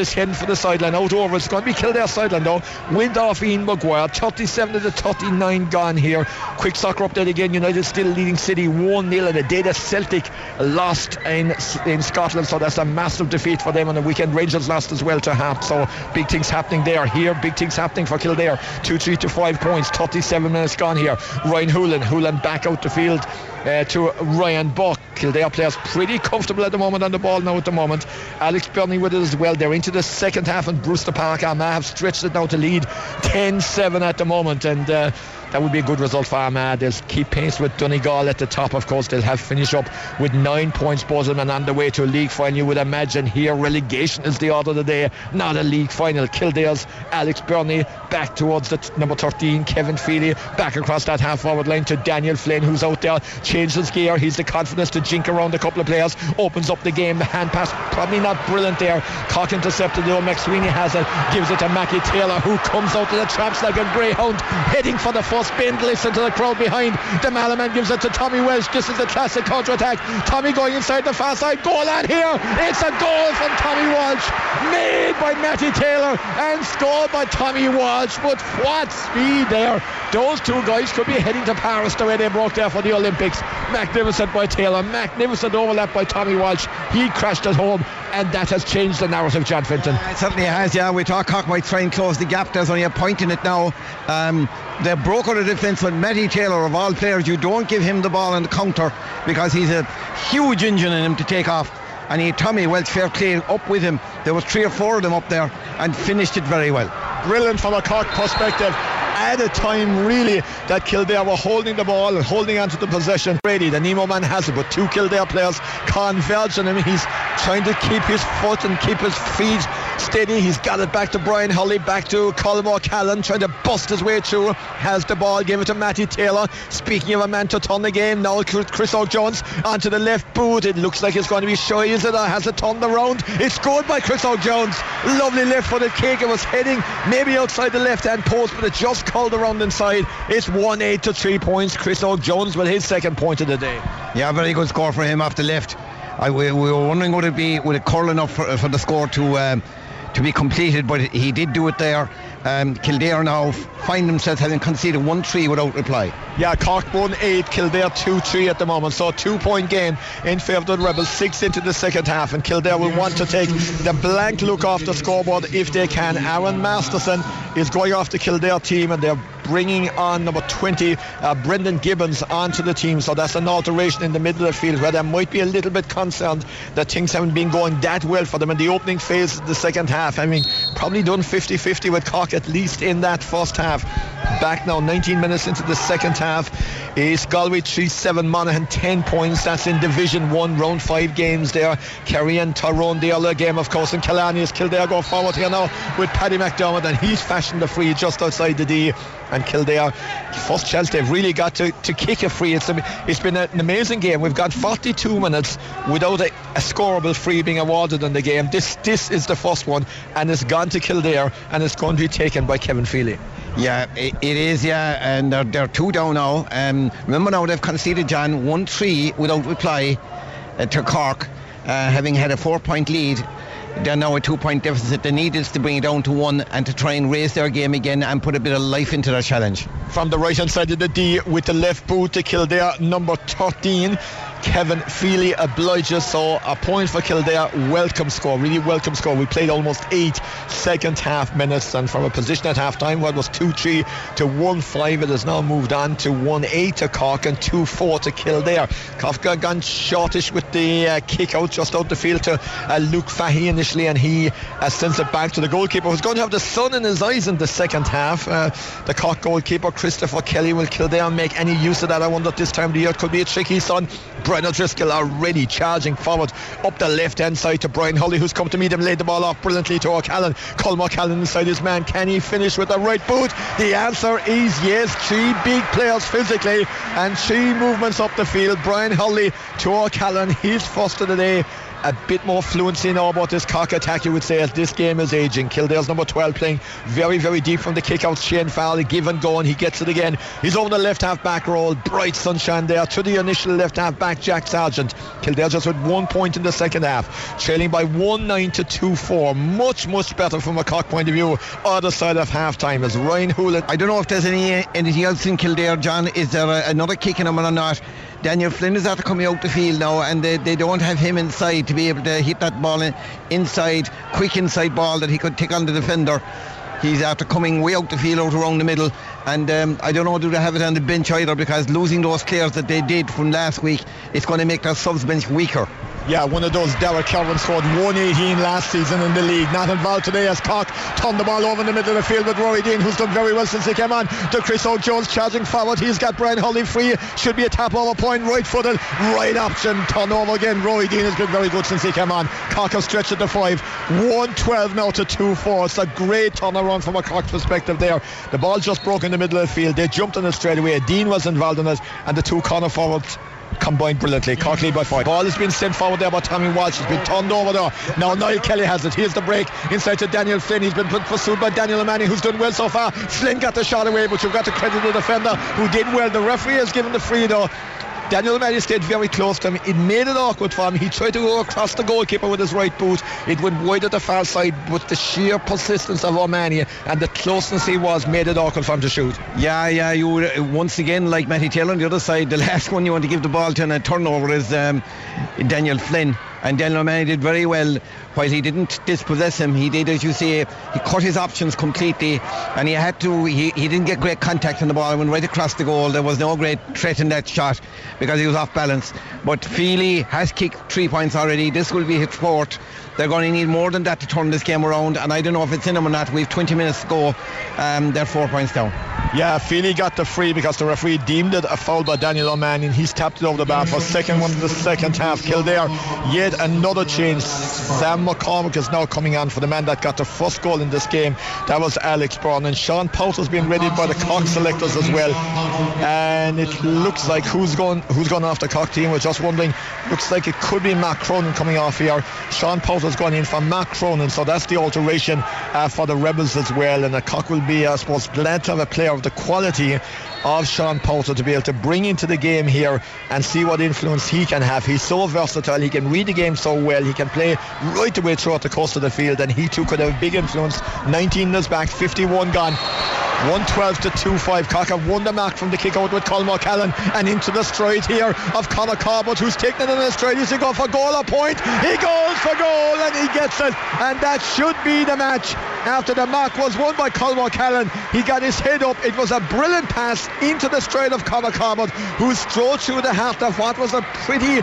is heading for the sideline out over. It's going to be Kildare sideline though. Wind off Ian Maguire. 37 to the 39 gone here. Quick soccer update again. United still leading City 1 0 and the day that Celtic lost in in Scotland. So that's a massive defeat for them on the weekend. Rangers lost as well to Hart. So big things happening there. Here, big things happening for Kildare. 2 3 to 5 points. 37 minutes gone here. Ryan Houlihan. Houlihan back out the field uh, to Ryan Buck. Kildare players pretty comfortable at the moment on the ball now at the moment. Alex Beirne with it as well. They're into the second half and Brewster Park Armagh have stretched it now to lead 10-7 at the moment. And uh, that would be a good result for Armagh. They'll keep pace with Donegal at the top, of course. They'll have finished up with nine points, and on the way to a league final. You would imagine here relegation is the order of the day, not a league final. Kildare's Alex Beirne back towards the t- number 13, Kevin Feely, back across that half forward line to Daniel Flynn, who's out there, changed his gear. He's the confidence to jink around a couple of players, opens up the game. The hand pass, probably not brilliant there. Cork intercepted, though. McSweeney has it, gives it to Matty Taylor, who comes out of the traps like a greyhound, heading for the spin. Listen to the crowd behind. The Mallow man gives it to Tommy Walsh. This is a classic counter attack. Tommy going inside the far side. Goal on here. It's a goal from Tommy Walsh. Made by Matty Taylor and scored by Tommy Walsh. But what speed there. Those two guys could be heading to Paris the way they broke there for the Olympics. Magnificent by Taylor. Magnificent overlap by Tommy Walsh. He crashed at home and that has changed the narrative, John Fenton. It certainly has, yeah. We thought Cork might try and close the gap. There's only a point in it now. Um, they broke out of defence with Matty Taylor, of all players. You don't give him the ball on the counter because he's a huge engine in him to take off. And he Tommy Walsh fair play up with him. There was three or four of them up there and finished it very well. Brilliant from a Cork perspective at a time really that Kildare were holding the ball and holding onto the possession. Brady, the Nemo man has it, but two Kildare players converge on him. He's trying to keep his foot and keep his feet steady. He's got it back to Brian Hurley, back to Colm O'Callaghan, trying to bust his way through. Has the ball, gave it to Matty Taylor. Speaking of a man to turn the game, now Chris Óg Jones onto the left boot. It looks like it's going to be shy, is it? Has it turned around? It's scored by Chris Óg Jones. Lovely left footed kick. It was heading maybe outside the left hand post, but it just called around inside. It's 1 8 to 3 points. Chris Óg Jones with his second point of the day. Yeah, very good score for him off the left. I, we, we were wondering would it be would it curl enough for, for the score to um, to be completed, but he did do it there. Um, Kildare now find themselves having conceded 1 3 without reply. Yeah, Cork 1 8, Kildare 2 3 at the moment. So, a two point game in favour of the Rebels, six into the second half. And Kildare will want to take the blank look off the scoreboard if they can. Aaron Masterson is going off the Kildare team, and they're bringing on number 20, uh, Brendan Gibbons, onto the team. So, that's an alteration in the middle of the field where they might be a little bit concerned that things haven't been going that well for them in the opening phase of the second half. I mean, probably done 50 50 with Cork at least in that first half. Back now, 19 minutes into the second half, is Galway 3 7, Monaghan 10 points. That's in Division 1, round 5 games there. Kerry and Tyrone, the other game, of course, and Killarney is Kildare go forward here now with Paddy McDermott, and he's fashioned a free just outside the D. And Kildare, first chance they've really got to, to kick a free. It's, a, it's been an amazing game. We've got 42 minutes without a, a scoreable free being awarded in the game. This this is the first one, and it's gone to Kildare, and it's going to be taken by Kevin Feely. Yeah, it, it is, yeah, and they're, they're two down now. Um, remember now they've conceded, John, 1 3 without reply uh, to Cork, uh, having had a four point lead. They're now a two point deficit. The need is to bring it down to one and to try and raise their game again and put a bit of life into their challenge. From the right hand side of the D with the left boot to Kildare, number 13. Kevin Feely obliges. So a point for Kildare. Welcome score, really welcome score. We played almost eight second half minutes, and from a position at half time, what was 2 3 to 1 5, it has now moved on to 1 8 to Cork and 2 4 to Kildare. Kafka gone shortish with the uh, kick out just out the field to uh, Luke Fahy initially, and he uh, sends it back to the goalkeeper who's going to have the sun in his eyes in the second half. Uh, the Cork goalkeeper, Christopher Kelly, will Kildare make any use of that? I wonder at this time of the year it could be a tricky sun. Brian O'Driscoll already charging forward up the left hand side to Brian Hurley, who's come to meet him, laid the ball off brilliantly to O'Callaghan. Colm O'Callaghan inside his man. Can he finish with the right boot? The answer is yes. Three big players physically and three movements up the field. Brian Hurley to O'Callaghan, his first of the day. A bit more fluency now about this Cork attack, you would say, as this game is aging. Kildare's number 12 playing very, very deep from the kick out. Shane Farrell, give and go, and he gets it again. He's over the left half back roll. Bright sunshine there to the initial left half back, Jack Sargent. Kildare just with one point in the second half, trailing by 1 9 to 2 4. Much, much better from a Cork point of view, other side of half time as Ryan Houlihan. I don't know if there's any anything else in Kildare, John. Is there a, another kick in him or not? Daniel Flynn is after coming out the field now, and they, they don't have him inside to be able to hit that ball in, inside, quick inside ball that he could take on the defender. He's after coming way out the field, out around the middle, and um, I don't know do they have it on the bench either because losing those players that they did from last week, it's going to make their subs bench weaker. Yeah, one of those Darragh Kirwan scored 118 last season in the league. Not involved today as Cork turned the ball over in the middle of the field with Ruairí Deane, who's done very well since he came on. To Chris Óg Jones charging forward. He's got Brian Hurley free. Should be a tap over point. Right footed. Right option. Turn over again. Ruairí Deane has been very good since he came on. Cork have stretched it to five. 112 now to 2 4. It's a great turnaround from a Cork perspective there. The ball just broke in the middle of the field. They jumped on it straight away. Deane was involved in it, and the two corner forwards combined brilliantly. Cork lead by five. Ball has been sent forward there by Tommy Walsh. It's been turned over there. Now Niall Kelly has it. Here's the break inside to Daniel Flynn. He's been pursued by Daniel O'Mahony, who's done well so far. Flynn got the shot away, but you've got to credit the defender who did well. The referee has given the free though. Daniel O'Mahony stayed very close to him. It made it awkward for him. He tried to go across the goalkeeper with his right boot. It went wide at the far side, but the sheer persistence of O'Mahony and the closeness he was made it awkward for him to shoot. Yeah, yeah. You once again, like Matty Taylor on the other side, the last one you want to give the ball to in a turnover is um, Daniel Flynn. And Daniel did very well while he didn't dispossess him. He did, as you say, he cut his options completely, and he had to. He, he didn't get great contact on the ball. Went right across the goal. There was no great threat in that shot because he was off balance. But Feely has kicked three points already. This will be his fourth. They're going to need more than that to turn this game around, and I don't know if it's in them or not. We've 20 minutes to go. Um, they're four points down. Yeah, Feely got the free because the referee deemed it a foul by Daniel O'Mahony, he's tapped it over the bar for second one of the second half. Kildare, yet another change. Sam McCormick is now coming on for the man that got the first goal in this game. That was Alex Brown, and Sean Powter has been readied by the Cork selectors as well. And it looks like who's going who's going off the Cork team. We're just wondering. Looks like it could be Matt Cronin coming off here. Sean Powter has gone in for Matt Cronin, so that's the alteration uh, for the Rebels as well. And the Cork will be, I suppose, glad to have a player of the quality of Sean Powter to be able to bring into the game here and see what influence he can have. He's so versatile. He can read the game so well. He can play right away throughout the course of the field, and he too could have a big influence. 19 years back, 51 gone. 112 to 2-5. Cork have won the mark from the kick out with Colm O'Callaghan and into the stride here of Conor Corbett who's taking it in the stride. He's going for goal or point. He goes for goal and he gets it. And that should be the match. After the mark was won by Colm O'Callaghan, he got his head up. It was a brilliant pass into the stride of Conor Corbett who strode through the heart of what was a pretty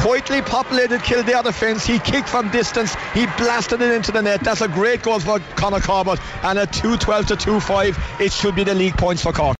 quietly populated Kildare defence. He kicked from distance. He blasted it into the net. That's a great goal for Conor Corbett and a 2-12 to 2-5 it should be the league points for Cork.